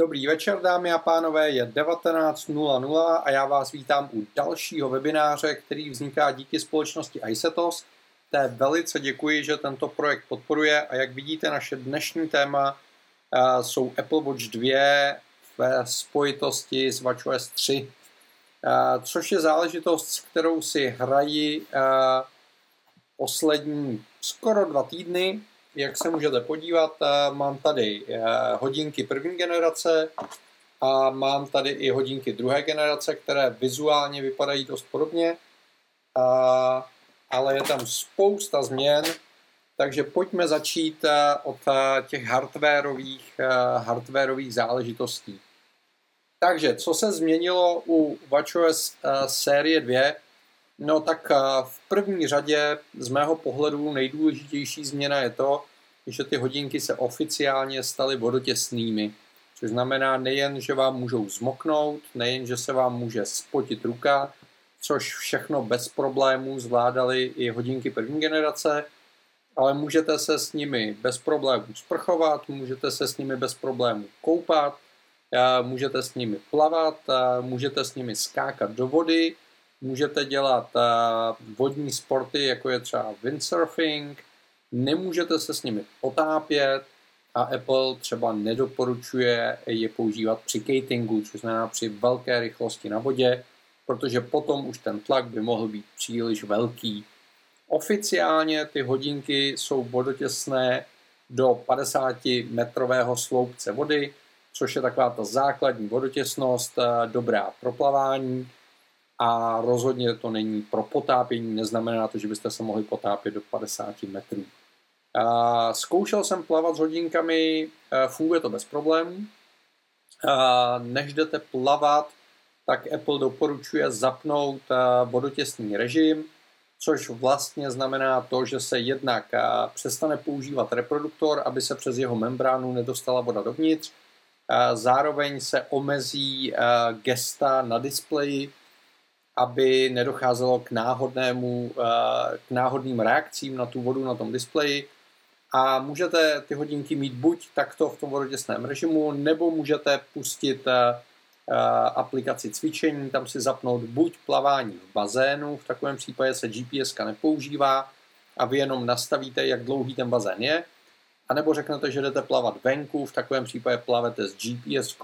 Dobrý večer, dámy a pánové, je 19.00 a já vás vítám u dalšího webináře, který vzniká díky společnosti iSetos. Té velice děkuji, že tento projekt podporuje a jak vidíte, naše dnešní téma uh, jsou Apple Watch 2 ve spojitosti s WatchOS 3, uh, což je záležitost, s kterou si hrají uh, poslední skoro dva týdny jak se můžete podívat, eh, mám tady eh, hodinky první generace a mám tady i hodinky druhé generace, které vizuálně vypadají dost podobně, ale je tam spousta změn, takže pojďme začít eh, od těch hardwareových, hardwareových záležitostí. Takže, co se změnilo u WatchOS série 2, No tak v první řadě z mého pohledu nejdůležitější změna je to, že ty hodinky se oficiálně staly vodotěsnými. Což znamená nejen, že vám můžou zmoknout, nejen, že se vám může spotit ruka, což všechno bez problémů zvládaly i hodinky první generace, ale můžete se s nimi bez problémů sprchovat, můžete se s nimi bez problémů koupat, můžete s nimi plavat, můžete s nimi skákat do vody, můžete dělat vodní sporty, jako je třeba windsurfing, nemůžete se s nimi potápět a Apple třeba nedoporučuje je používat při katingu, což znamená při velké rychlosti na vodě, protože potom už ten tlak by mohl být příliš velký. Oficiálně ty hodinky jsou vodotěsné do 50 metrového sloupce vody, což je taková ta základní vodotěsnost, eh, dobrá pro plavání a rozhodně to není pro potápění, neznamená to, že byste se mohli potápět do 50 metrů. Zkoušel jsem plavat s hodinkami, funguje to bez problémů. Než jdete plavat, tak Apple doporučuje zapnout vodotěsný režim, což vlastně znamená to, že se jednak přestane používat reproduktor, aby se přes jeho membránu nedostala voda dovnitř. Zároveň se omezí gesta na displeji, aby nedocházelo k, náhodnému, k náhodným reakcím na tu vodu na tom displeji a můžete ty hodinky mít buď takto v tom vodotěsném režimu, nebo můžete pustit uh, aplikaci cvičení, tam si zapnout buď plavání v bazénu, v takovém případě se GPS nepoužívá a vy jenom nastavíte, jak dlouhý ten bazén je, anebo řeknete, že jdete plavat venku, v takovém případě plavete s gps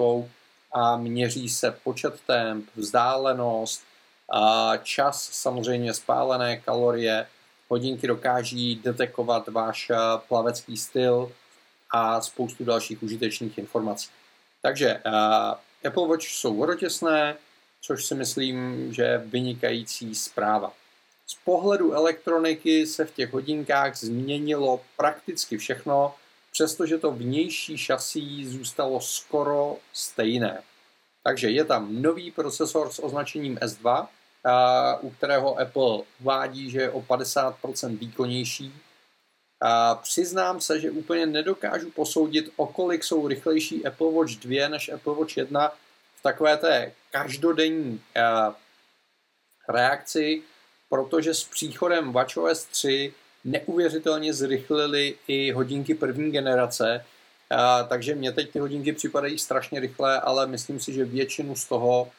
a měří se počet temp, vzdálenost, čas, samozřejmě spálené kalorie, hodinky dokáží detekovat váš eh, plavecký styl a spoustu dalších užitečných informací. Takže uh, Apple Watch jsou vodotěsné, což si myslím, že je vynikající zpráva. Z pohledu elektroniky se v těch hodinkách změnilo prakticky všechno, přestože to vnější šasí zůstalo skoro stejné. Takže je tam nový procesor s označením S2, u kterého Apple uvádí, že je o 50% výkonnější. A přiznám se, že úplně nedokážu posoudit, o kolik jsou rychlejší Apple Watch 2 než Apple Watch 1 v takové té každodenní reakci, protože s příchodem WatchOS 3 neuvěřitelně zrychlili i hodinky první generace, takže mě teď ty hodinky připadají strašně rychle, ale myslím si, že většinu z toho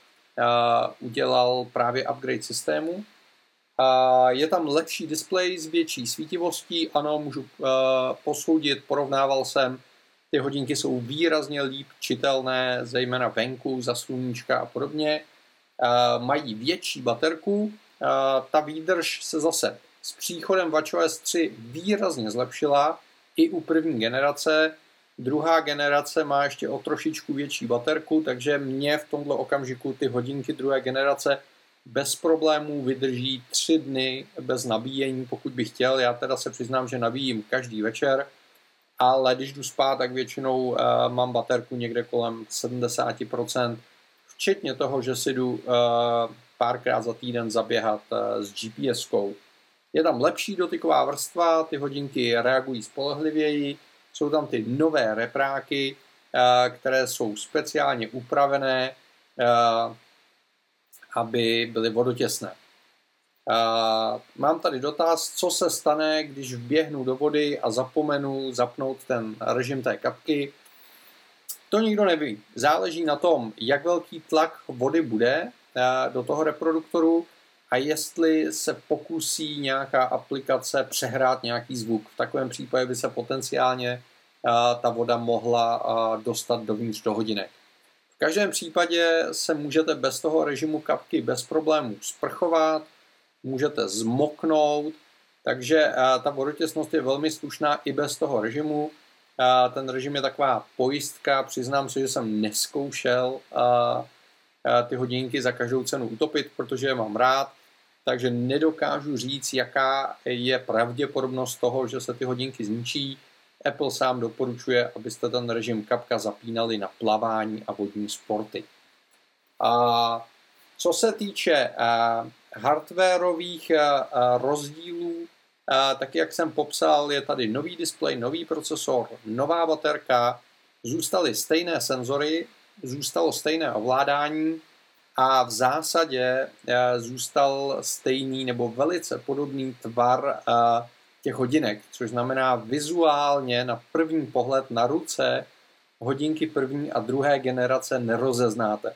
udělal právě upgrade systému. Je tam lepší display s větší svítivostí, ano, můžu posoudit, porovnával jsem, ty hodinky jsou výrazně líp čitelné, zejména venku, za sluníčka a podobně. Mají větší baterku, ta výdrž se zase s příchodem WatchOS 3 výrazně zlepšila i u první generace, Druhá generace má ještě o trošičku větší baterku, takže mě v tomto okamžiku ty hodinky druhé generace bez problémů vydrží tři dny bez nabíjení, pokud bych chtěl. Já teda se přiznám, že nabíjím každý večer, ale když jdu spát, tak většinou uh, mám baterku někde kolem 70%, včetně toho, že si jdu uh, párkrát za týden zaběhat uh, s GPS-kou. Je tam lepší dotyková vrstva, ty hodinky reagují spolehlivěji, jsou tam ty nové repráky, eh, které jsou speciálně upravené, eh, aby byly vodotěsné. Eh, mám tady dotaz, co se stane, když vběhnu do vody a zapomenu zapnout ten režim té kapky. To nikdo neví. Záleží na tom, jak velký tlak vody bude do toho reproduktoru a jestli se pokusí nějaká aplikace přehrát nějaký zvuk. V takovém případě by se potenciálně ta voda mohla dostat dovnitř do hodinek. V každém případě se můžete bez toho režimu kapky bez problémů sprchovat, můžete zmoknout, takže ta vodotěsnost je velmi slušná i bez toho režimu. Ten režim je taková pojistka, přiznám se, že jsem neskoušel ty hodinky za každou cenu utopit, protože je mám rád, takže nedokážu říct, jaká je pravděpodobnost toho, že se ty hodinky zničí. Apple sám doporučuje, abyste ten režim kapka zapínali na plavání a vodní sporty. A co se týče hardwareových rozdílů, tak jak jsem popsal, je tady nový displej, nový procesor, nová baterka, zůstaly stejné senzory, zůstalo stejné ovládání a v zásadě zůstal stejný nebo velice podobný tvar těch hodinek, což znamená vizuálně na první pohled na ruce hodinky první a druhé generace nerozeznáte.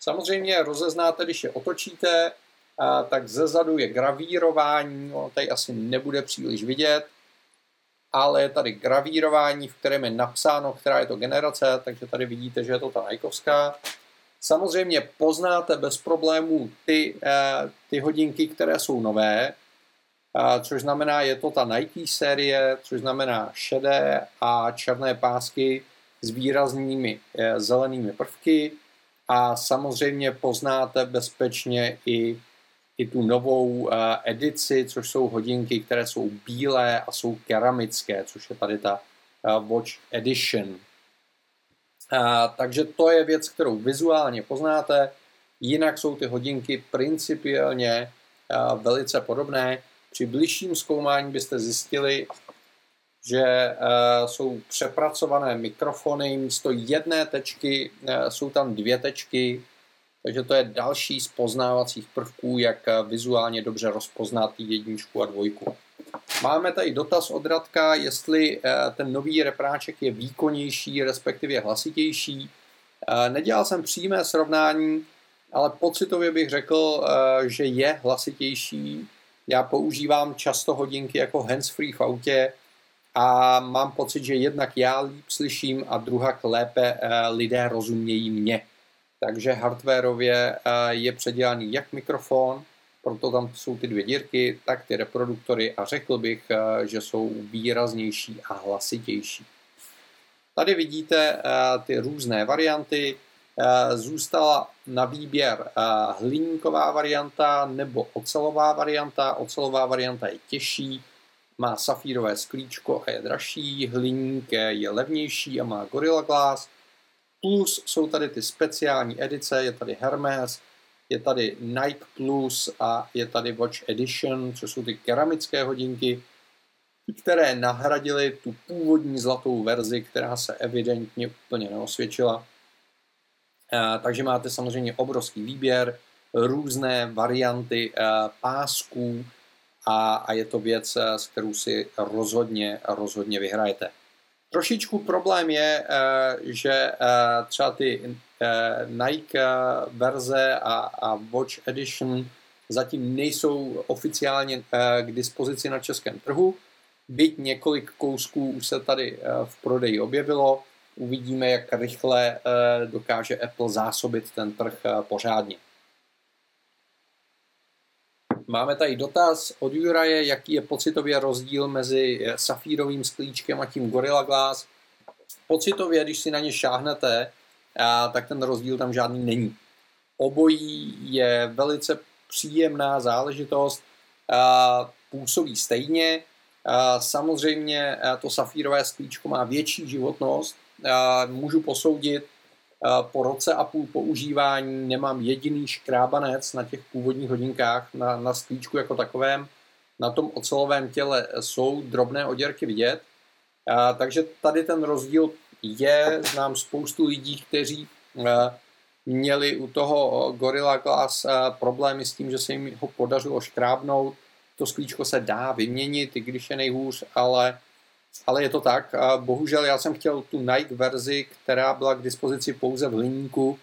Samozřejmě rozeznáte, když je otočíte, tak zezadu je gravírování, no, tady asi nebude příliš vidět, ale je tady gravírování, v kterém je napsáno, která je to generace, takže tady vidíte, že je to ta Nikovská. Samozřejmě poznáte bez problémů ty, eh, ty hodinky, které jsou nové, což znamená, je to ta Nike série, což znamená šedé a černé pásky s výraznými eh, zelenými prvky a samozřejmě poznáte bezpečně i, i tu novou eh, edici, což jsou hodinky, které jsou bílé a jsou keramické, což je tady ta Watch Edition. Takže to je věc, kterou vizuálně poznáte, jinak jsou ty hodinky principiálně velice podobné. Při bližším zkoumání byste zjistili, že jsou přepracované mikrofony, místo jedné tečky jsou tam dvě tečky, takže to je další z poznávacích prvků, jak vizuálně dobře rozpoznat jedničku a dvojku. Máme tady dotaz od Radka, jestli ten nový repráček je výkonnější, respektive hlasitější. Nedělal jsem přímé srovnání, ale pocitově bych řekl, že je hlasitější, já používám často hodinky jako handsfree v autě a mám pocit, že jednak já líp slyším a druhak lépe eh, lidé rozumějí mě. Takže hardwareově eh, je předělaný jak mikrofon, proto tam jsou ty dvě dírky, tak ty reproduktory a řekl bych, eh, že jsou výraznější a hlasitější. Tady vidíte ty různé varianty. Eh, zůstala na výběr eh, hliníková varianta nebo ocelová varianta. Ocelová varianta je těžší, má safírové sklíčko a je dražší, hliník je levnější a má Gorilla Glass. Plus jsou tady ty speciální edice, je tady Hermes, je tady Nike Plus a je tady Watch Edition, což jsou ty keramické hodinky, které nahradily tu původní zlatou verzi, která se evidentně úplně neosvědčila. Eh, takže máte samozřejmě obrovský výběr, různé varianty eh, pásků a, a je to věc, eh, s kterou si rozhodně, rozhodně vyhrajete. Trošičku problém je, že třeba ty Nike verze a, Watch Edition zatím nejsou oficiálně k dispozici na českém trhu, byť několik kousků už se tady v prodeji objevilo, Uvidíme, jak rychle eh, dokáže Apple zásobit ten trh eh, pořádně. Máme tady dotaz od Juraje, jaký je pocitově rozdíl mezi eh, safírovým sklíčkem a tím Gorilla Glass. Pocitově, když si na ně šáhnete, tak ten rozdíl tam žádný není. Obojí je velice příjemná záležitost, působí stejně. Samozřejmě to safírové sklíčko má větší životnost, můžu posoudit po roce a půl používání, nemám jediný škrábanec na těch původních hodinkách, na, na sklíčku jako takovém. Na tom ocelovém těle jsou drobné oděrky vidět, takže tady ten rozdíl je, znám spoustu lidí, kteří měli u toho Gorilla Glass problémy s tím, že se jim ho podařilo škrábnout. To sklíčko se dá vyměnit, i když je nejhůř, ale ale je to tak. A bohužel já jsem chtěl tu Nike verzi, která byla k dispozici pouze v hliníku,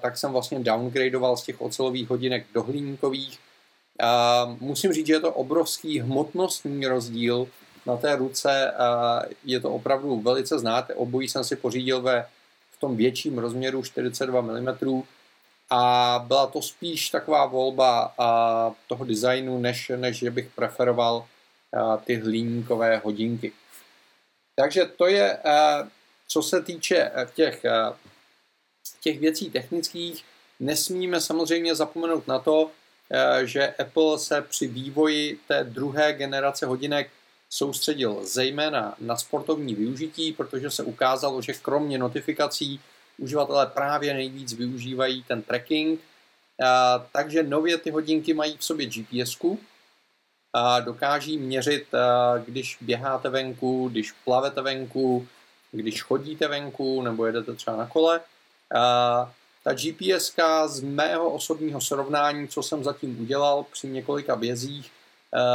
tak jsem vlastně downgradeoval z těch ocelových hodinek do hliníkových. Musím říct, že je to obrovský hmotnostní rozdíl na té ruce. Je to opravdu velice znát. Obojí jsem si pořídil ve v tom větším rozměru 42 mm a byla to spíš taková volba toho designu, než, než že bych preferoval ty hliníkové hodinky. Takže to je, co se týče těch, těch věcí technických. Nesmíme samozřejmě zapomenout na to, že Apple se při vývoji té druhé generace hodinek soustředil zejména na sportovní využití, protože se ukázalo, že kromě notifikací uživatelé právě nejvíc využívají ten tracking. Takže nově ty hodinky mají v sobě gps dokáží měřit, když běháte venku, když plavete venku, když chodíte venku nebo jedete třeba na kole. Ta GPS z mého osobního srovnání, co jsem zatím udělal při několika bězích,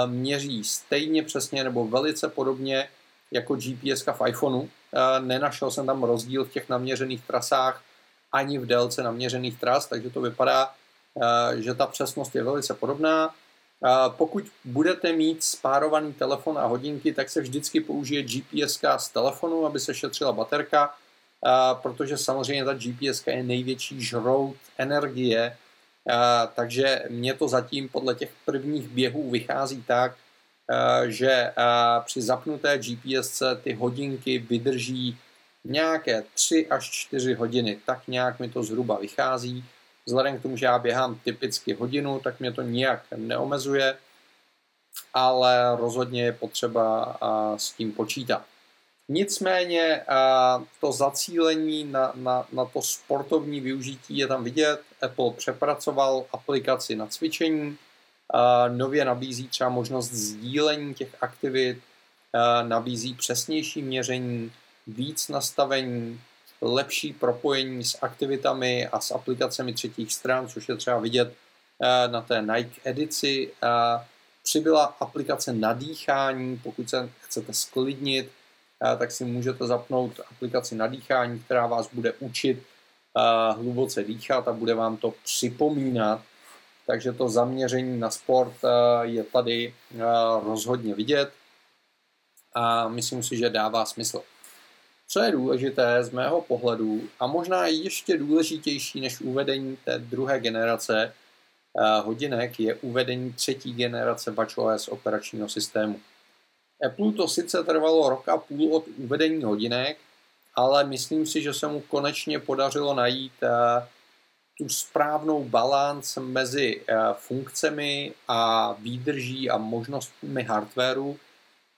měří stejně přesně nebo velice podobně jako GPS v iPhoneu. Nenašel jsem tam rozdíl v těch naměřených trasách ani v délce naměřených tras, takže to vypadá, že ta přesnost je velice podobná. Pokud budete mít spárovaný telefon a hodinky, tak se vždycky použije GPS z telefonu, aby se šetřila baterka, protože samozřejmě ta GPS je největší žrout energie, takže mě to zatím podle těch prvních běhů vychází tak, že při zapnuté GPS ty hodinky vydrží nějaké 3 až 4 hodiny. Tak nějak mi to zhruba vychází. Vzhledem k tomu, že já běhám typicky hodinu, tak mě to nijak neomezuje, ale rozhodně je potřeba s tím počítat. Nicméně to zacílení na, na, na to sportovní využití je tam vidět. Apple přepracoval aplikaci na cvičení, nově nabízí třeba možnost sdílení těch aktivit, nabízí přesnější měření, víc nastavení, lepší propojení s aktivitami a s aplikacemi třetích stran, což je třeba vidět na té Nike edici. Přibyla aplikace na dýchání, pokud se chcete sklidnit, tak si můžete zapnout aplikaci na dýchání, která vás bude učit hluboce dýchat a bude vám to připomínat. Takže to zaměření na sport je tady rozhodně vidět a myslím si, že dává smysl. Co je důležité z mého pohledu a možná ještě důležitější než uvedení té druhé generace hodinek je uvedení třetí generace WatchOS operačního systému. Apple to sice trvalo rok a půl od uvedení hodinek, ale myslím si, že se mu konečně podařilo najít eh, tu správnou balans mezi eh, funkcemi a výdrží a možnostmi hardwareu.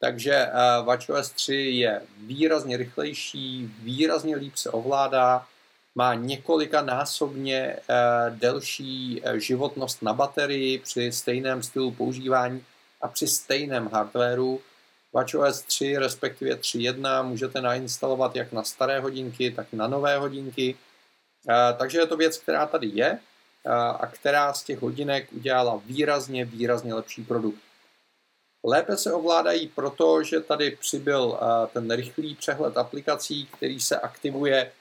Takže eh, WatchOS 3 je výrazně rychlejší, výrazně líp se ovládá, má několika násobně delší životnost na baterii při stejném stylu používání a při stejném hardwareu WatchOS 3, respektive 3.1, můžete nainstalovat jak na staré hodinky, tak na nové hodinky. Takže je to věc, která tady je a která z těch hodinek udělala výrazně, výrazně lepší produkt. Lépe se ovládají proto, že tady přibyl ten rychlý přehled aplikací, který se aktivuje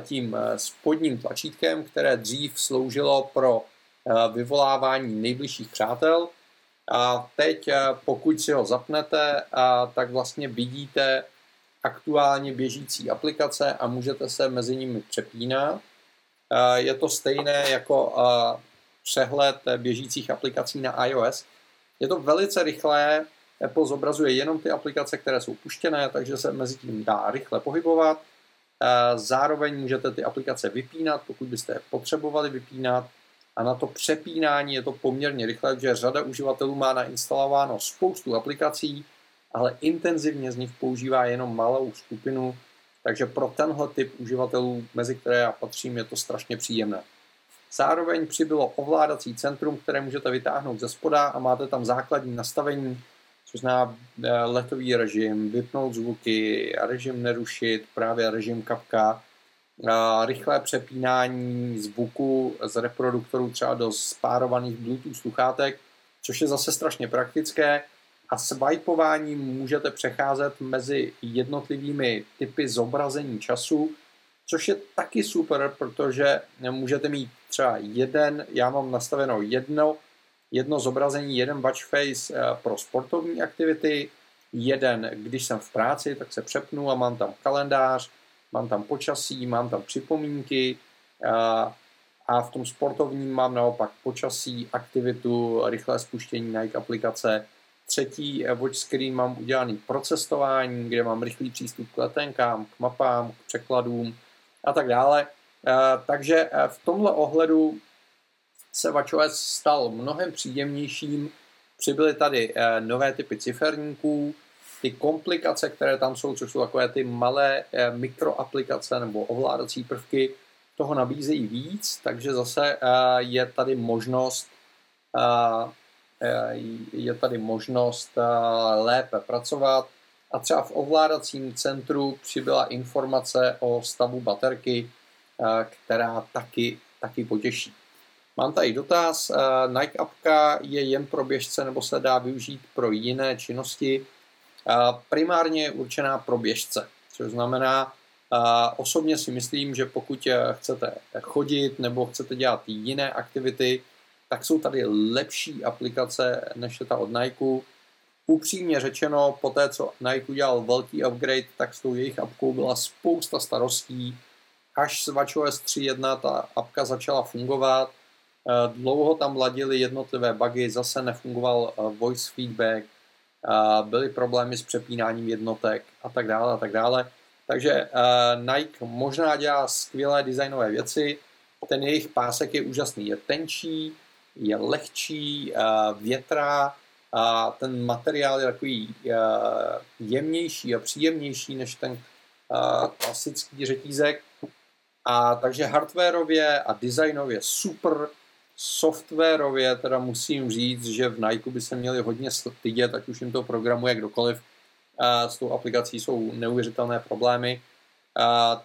tím spodním tlačítkem, které dřív sloužilo pro vyvolávání nejbližších přátel, a teď, eh, pokud si ho zapnete, tak vlastně vidíte aktuálně běžící aplikace a můžete se mezi nimi přepínat. Je to stejné jako eh, přehled běžících aplikací na iOS. Je to velice rychlé, Apple zobrazuje jenom ty aplikace, které jsou puštěné, takže se mezi tím dá rychle pohybovat. Eh, zároveň můžete ty aplikace vypínat, pokud byste je potřebovali vypínat a na to přepínání je to poměrně rychlé, že řada uživatelů má nainstalováno spoustu aplikací, ale intenzivně z nich používá jenom malou skupinu, takže pro tenhle typ uživatelů, mezi které já patřím, je to strašně příjemné. Zároveň přibylo ovládací centrum, které můžete vytáhnout ze spoda a máte tam základní nastavení, což zná eh, letový režim, vypnout zvuky, režim nerušit, právě režim kapka, rychlé přepínání zvuku z reproduktorů třeba do spárovaných Bluetooth sluchátek, což je zase strašně praktické. a swipováním můžete přecházet mezi jednotlivými typy zobrazení času, což je taky super, protože můžete mít třeba jeden, já mám nastaveno jedno, jedno zobrazení, jeden watch face eh, pro sportovní aktivity, jeden, když jsem v práci, tak se přepnu a mám tam kalendář, mám tam počasí, mám tam připomínky a, eh, a v tom sportovním mám naopak počasí, aktivitu, rychlé spuštění Nike aplikace. Třetí eh, watch screen mám udělaný pro cestování, kde mám rychlý přístup k letenkám, k mapám, k překladům a tak dále. Takže v tomhle ohledu se WatchOS stal mnohem příjemnějším. Přibyly tady eh, nové typy ciferníků, ty komplikace, které tam jsou, což jsou takové ty malé eh, mikroaplikace nebo ovládací prvky, toho nabízejí víc, takže zase eh, je tady možnost je tady možnost lépe pracovat a třeba v ovládacím centru přibyla informace o stavu baterky, která taky, taky potěší. Mám tady dotaz. Eh, Nike apka je jen pro běžce nebo se dá využít pro jiné činnosti? Eh, primárně je určená pro běžce, což znamená, eh, osobně si myslím, že pokud chcete chodit nebo chcete dělat jiné aktivity, tak jsou tady lepší aplikace než je ta od Nike. Upřímně řečeno, po té, co Nike udělal velký upgrade, tak s tou jejich apkou byla spousta starostí. Až s WatchOS 3.1 ta apka začala fungovat, Eh, dlouho tam ladili jednotlivé bugy, zase nefungoval eh, voice feedback, eh, byly problémy s přepínáním jednotek a tak dále a tak dále. Takže Nike možná dělá skvělé designové věci, ten jejich pásek je úžasný, je tenčí, je lehčí, větrá, a ten materiál je takový jemnější a příjemnější než ten klasický řetízek. A takže hardwareově a designově super, softwarově teda musím říct, že v Nike by se měli hodně stydět, ať už jim to programuje kdokoliv. S tou aplikací jsou neuvěřitelné problémy.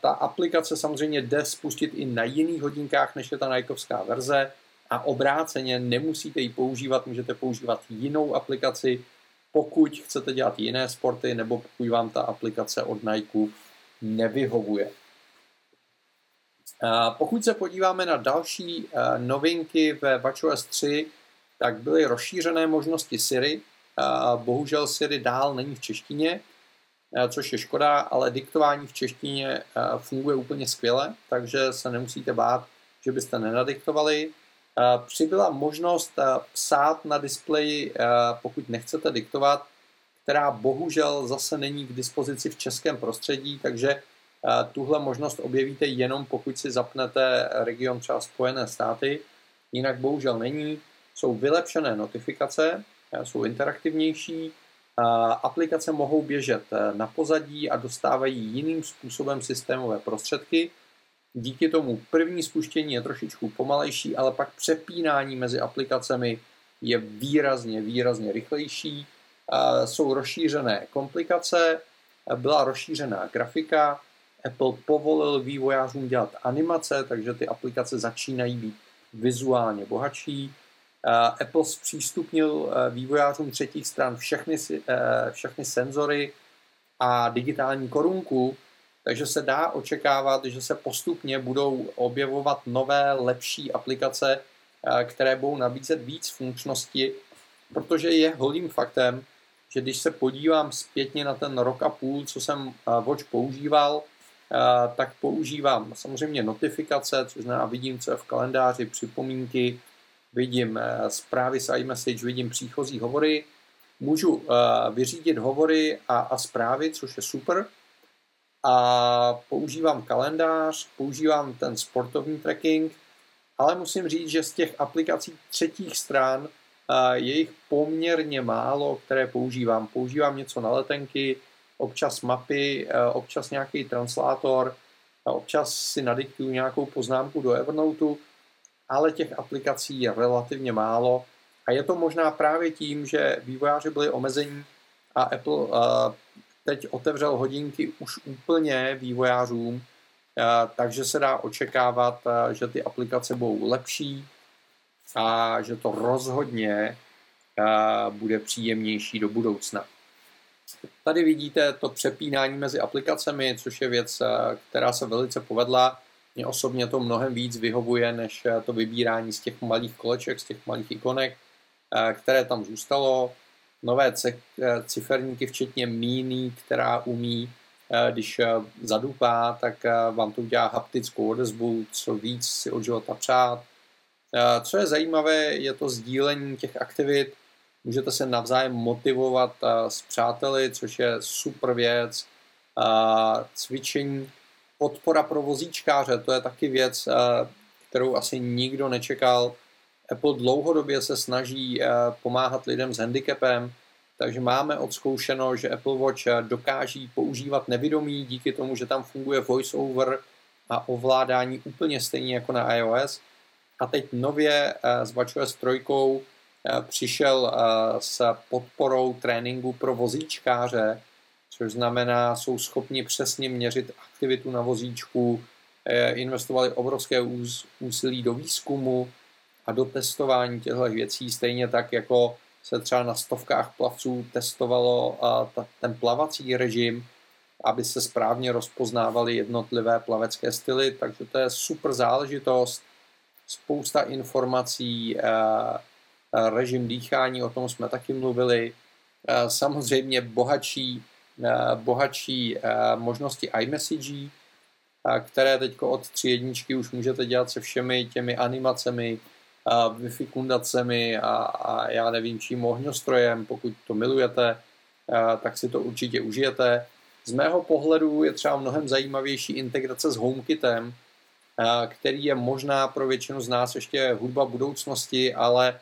Ta aplikace samozřejmě jde spustit i na jiných hodinkách, než je ta Nikeovská verze a obráceně nemusíte ji používat, můžete používat jinou aplikaci, pokud chcete dělat jiné sporty nebo pokud vám ta aplikace od Nike nevyhovuje. Pokud se podíváme na další eh, novinky ve WatchOS 3, tak byly rozšířené možnosti Siri. Bohužel Siri dál není v češtině, eh, což je škoda, ale diktování v češtině eh, funguje úplně skvěle, takže se nemusíte bát, že byste nenadiktovali. Přibyla možnost psát na displeji, pokud nechcete diktovat, která bohužel zase není k dispozici v českém prostředí, takže Tuhle možnost objevíte jenom pokud si zapnete region třeba Spojené státy, jinak bohužel není. Jsou vylepšené notifikace, jsou interaktivnější, aplikace mohou běžet na pozadí a dostávají jiným způsobem systémové prostředky. Díky tomu první spuštění je trošičku pomalejší, ale pak přepínání mezi aplikacemi je výrazně, výrazně rychlejší. Jsou rozšířené komplikace, byla rozšířená grafika, Apple povolil vývojářům dělat animace, takže ty aplikace začínají být vizuálně bohatší. Apple zpřístupnil eh, vývojářům třetích stran všechny, eh, všechny senzory a digitální korunku, takže se dá očekávat, že se postupně budou objevovat nové, lepší aplikace, eh, které budou nabízet víc funkčnosti, protože je holým faktem, že když se podívám zpětně na ten rok a půl, co jsem Watch používal, tak používám samozřejmě notifikace, což znamená vidím, co je v kalendáři, připomínky, vidím eh, zprávy z iMessage, vidím příchozí hovory, můžu eh, vyřídit hovory a, a zprávy, což je super. A používám kalendář, používám ten sportovní tracking, ale musím říct, že z těch aplikací třetích stran eh, je jich poměrně málo, které používám. Používám něco na letenky, občas mapy, eh, občas nějaký translátor, občas si nadiktuju nějakou poznámku do Evernoteu, ale těch aplikací je relativně málo a je to možná právě tím, že vývojáři byli omezení a Apple eh, teď otevřel hodinky už úplně vývojářům, eh, takže se dá očekávat, že ty aplikace budou lepší a že to rozhodně bude příjemnější do budoucna. Tady vidíte to přepínání mezi aplikacemi, což je věc, která se velice povedla. Mně osobně to mnohem víc vyhovuje, než to vybírání z těch malých koleček, z těch malých ikonek, které tam zůstalo. Nové ciferníky, včetně míny, která umí Eh, když eh, zadupá, tak eh, vám to udělá haptickou odezvu, co víc si od života přát. Co je zajímavé, je to sdílení těch aktivit. Můžete se navzájem motivovat s přáteli, což je super věc. Cvičení, podpora pro vozíčkáře, to je taky věc, kterou asi nikdo nečekal. Apple dlouhodobě se snaží pomáhat lidem s handicapem, takže máme odzkoušeno, že Apple Watch dokáží používat nevědomí díky tomu, že tam funguje voiceover a ovládání úplně stejně jako na iOS. A teď nově eh, s WatchOS 3 eh, přišel eh, s podporou tréninku pro vozíčkáře, což znamená, jsou schopni přesně měřit aktivitu na vozíčku, investovali obrovské úsilí do výzkumu a do testování těchto věcí, stejně tak jako se třeba na stovkách plavců testovalo ten plavací režim, aby se správně rozpoznávaly jednotlivé plavecké styly, takže to je super záležitost, spousta informací, režim dýchání, o tom jsme taky mluvili, samozřejmě bohatší, bohatší možnosti iMessage, které teď od tři jedničky už můžete dělat se všemi těmi animacemi, Wi-Fi kundacemi a, a já nevím čím ohňostrojem, pokud to milujete, tak si to určitě užijete. Z mého pohledu je třeba mnohem zajímavější integrace s HomeKitem, který je možná pro většinu z nás ještě hudba budoucnosti, ale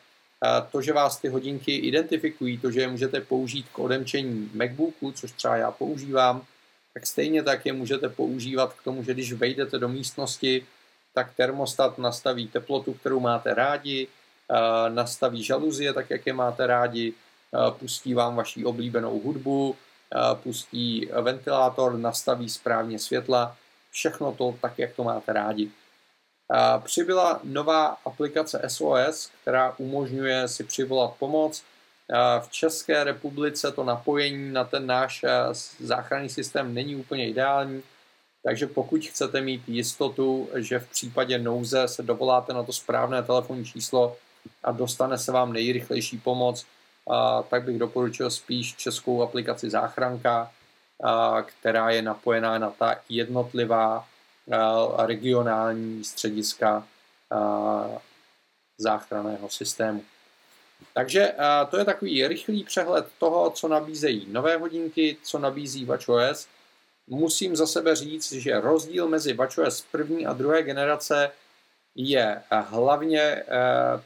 to, že vás ty hodinky identifikují, to, že je můžete použít k odemčení MacBooku, což třeba já používám, tak stejně tak je můžete používat k tomu, že když vejdete do místnosti, tak termostat nastaví teplotu, kterou máte rádi, nastaví žaluzie, tak jak je máte rádi, pustí vám vaši oblíbenou hudbu, pustí ventilátor, nastaví správně světla, všechno to tak, jak to máte rádi. Přibyla nová aplikace SOS, která umožňuje si přivolat pomoc. V České republice to napojení na ten náš záchranný systém není úplně ideální, takže pokud chcete mít jistotu, že v případě nouze se dovoláte na to správné telefonní číslo a dostane se vám nejrychlejší pomoc, tak bych doporučil spíš českou aplikaci Záchranka, která je napojená na ta jednotlivá regionální střediska záchranného systému. Takže to je takový rychlý přehled toho, co nabízejí nové hodinky, co nabízí WatchOS musím za sebe říct, že rozdíl mezi WatchOS první a druhé generace je hlavně eh,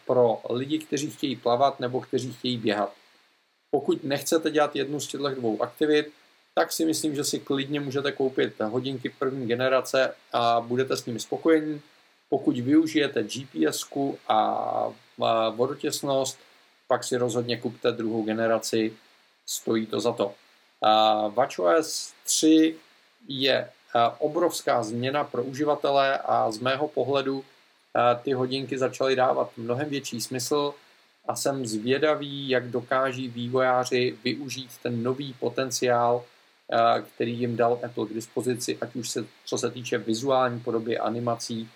pro lidi, kteří chtějí plavat nebo kteří chtějí běhat. Pokud nechcete dělat jednu z těchto dvou aktivit, tak si myslím, že si klidně můžete koupit hodinky první generace a budete s nimi spokojení. Pokud využijete GPS a vodotěsnost, pak si rozhodně kupte druhou generaci, stojí to za to. WatchOS 3 je eh, obrovská změna pro uživatele a z mého pohledu eh, ty hodinky začaly dávat mnohem větší smysl a jsem zvědavý, jak dokáží vývojáři využít ten nový potenciál, eh, který jim dal Apple k dispozici, ať už se, co se týče vizuální podoby, animací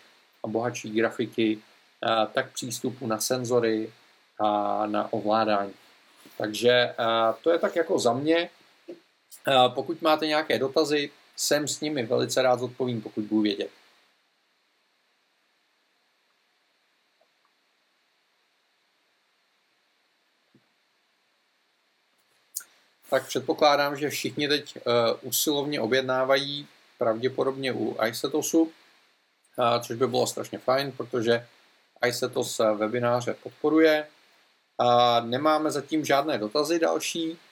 a bohatší grafiky, tak přístupu na senzory a na ovládání. Takže to je tak jako za mě. Pokud máte nějaké dotazy, jsem s nimi velice rád odpovím, pokud budu vědět. Tak předpokládám, že všichni teď uh, usilovně objednávají pravděpodobně u iSetosu, uh, což by bylo strašně fajn, protože iSetos webináře podporuje. Uh, nemáme zatím žádné dotazy další, a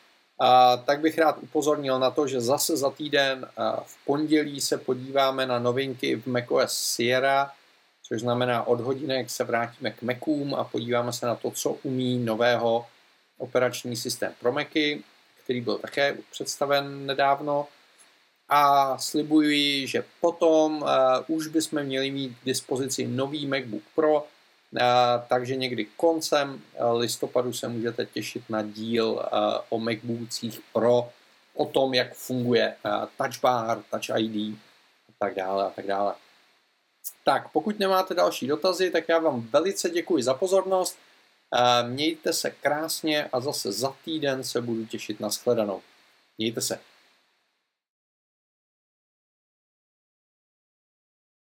tak bych rád upozornil na to, že zase za týden v pondělí se podíváme na novinky v macOS Sierra, což znamená od hodinek se vrátíme k Macům a podíváme se na to, co umí nového operační systém pro Macy, který byl také představen nedávno. A slibuji, že potom už bychom měli mít k dispozici nový MacBook Pro, takže někdy koncem listopadu se můžete těšit na díl o MacBookcích Pro, o tom, jak funguje Touch Bar, Touch ID a tak dále a tak dále. Tak, pokud nemáte další dotazy, tak já vám velice děkuji za pozornost. Mějte se krásně a zase za týden se budu těšit na shledanou. Mějte se.